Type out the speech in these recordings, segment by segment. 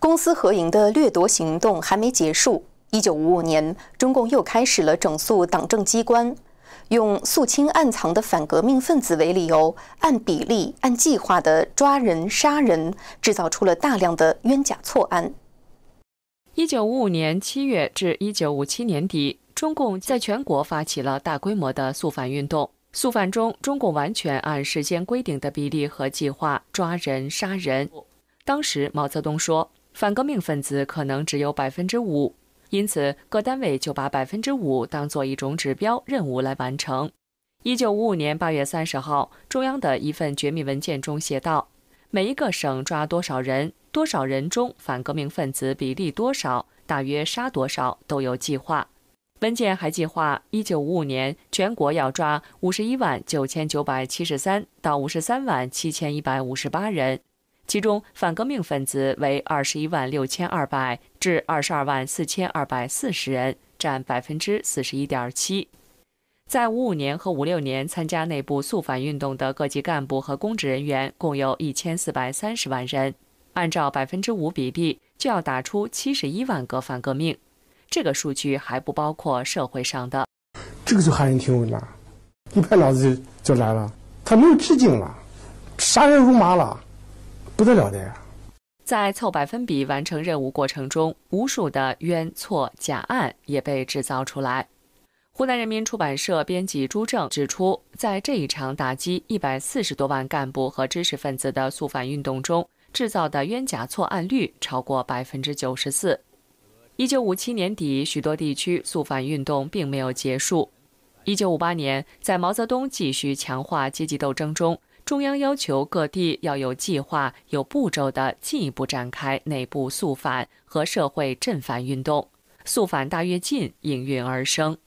公私合营的掠夺行动还没结束。一九五五年，中共又开始了整肃党政机关，用肃清暗藏的反革命分子为理由，按比例、按计划的抓人、杀人，制造出了大量的冤假错案。一九五五年七月至一九五七年底，中共在全国发起了大规模的肃反运动。肃反中，中共完全按事先规定的比例和计划抓人、杀人。当时毛泽东说，反革命分子可能只有百分之五。因此，各单位就把百分之五当做一种指标任务来完成。一九五五年八月三十号，中央的一份绝密文件中写道：“每一个省抓多少人，多少人中反革命分子比例多少，大约杀多少，都有计划。”文件还计划，一九五五年全国要抓五十一万九千九百七十三到五十三万七千一百五十八人。其中反革命分子为二十一万六千二百至二十二万四千二百四十人，占百分之四十一点七。在五五年和五六年参加内部肃反运动的各级干部和公职人员共有一千四百三十万人，按照百分之五比例，就要打出七十一万个反革命。这个数据还不包括社会上的。这个就骇人听闻了，一拍脑子就就来了，他没有止境了，杀人如麻了。不得了的呀！在凑百分比完成任务过程中，无数的冤错假案也被制造出来。湖南人民出版社编辑朱正指出，在这一场打击一百四十多万干部和知识分子的肃反运动中，制造的冤假错案率超过百分之九十四。一九五七年底，许多地区肃反运动并没有结束。一九五八年，在毛泽东继续强化阶级斗争中。中央要求各地要有计划、有步骤地进一步展开内部肃反和社会镇反运动，肃反大跃进应运而生。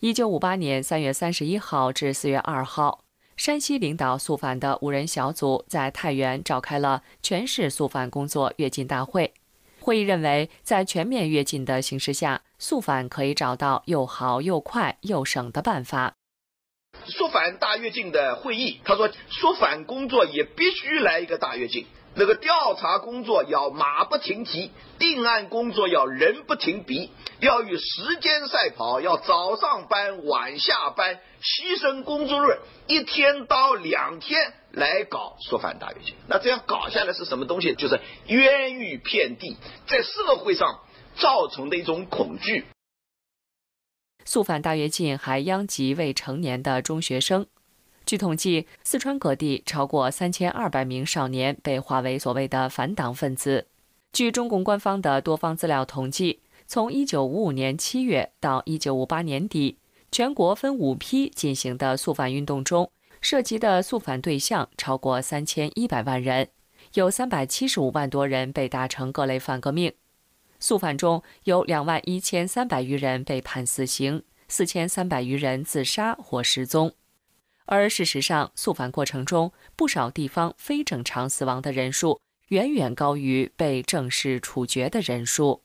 一九五八年三月三十一号至四月二号，山西领导肃反的五人小组在太原召开了全市肃反工作跃进大会。会议认为，在全面跃进的形势下，肃反可以找到又好又快又省的办法。肃反大跃进的会议，他说，肃反工作也必须来一个大跃进。那个调查工作要马不停蹄，定案工作要人不停笔，要与时间赛跑，要早上班晚下班，牺牲工作日一天到两天来搞肃反大跃进。那这样搞下来是什么东西？就是冤狱遍地，在社会上造成的一种恐惧。肃反大跃进还殃及未成年的中学生。据统计，四川各地超过三千二百名少年被划为所谓的反党分子。据中共官方的多方资料统计，从一九五五年七月到一九五八年底，全国分五批进行的肃反运动中，涉及的肃反对象超过三千一百万人，有三百七十五万多人被打成各类反革命。诉反中有两万一千三百余人被判死刑，四千三百余人自杀或失踪。而事实上，诉反过程中不少地方非正常死亡的人数远远高于被正式处决的人数。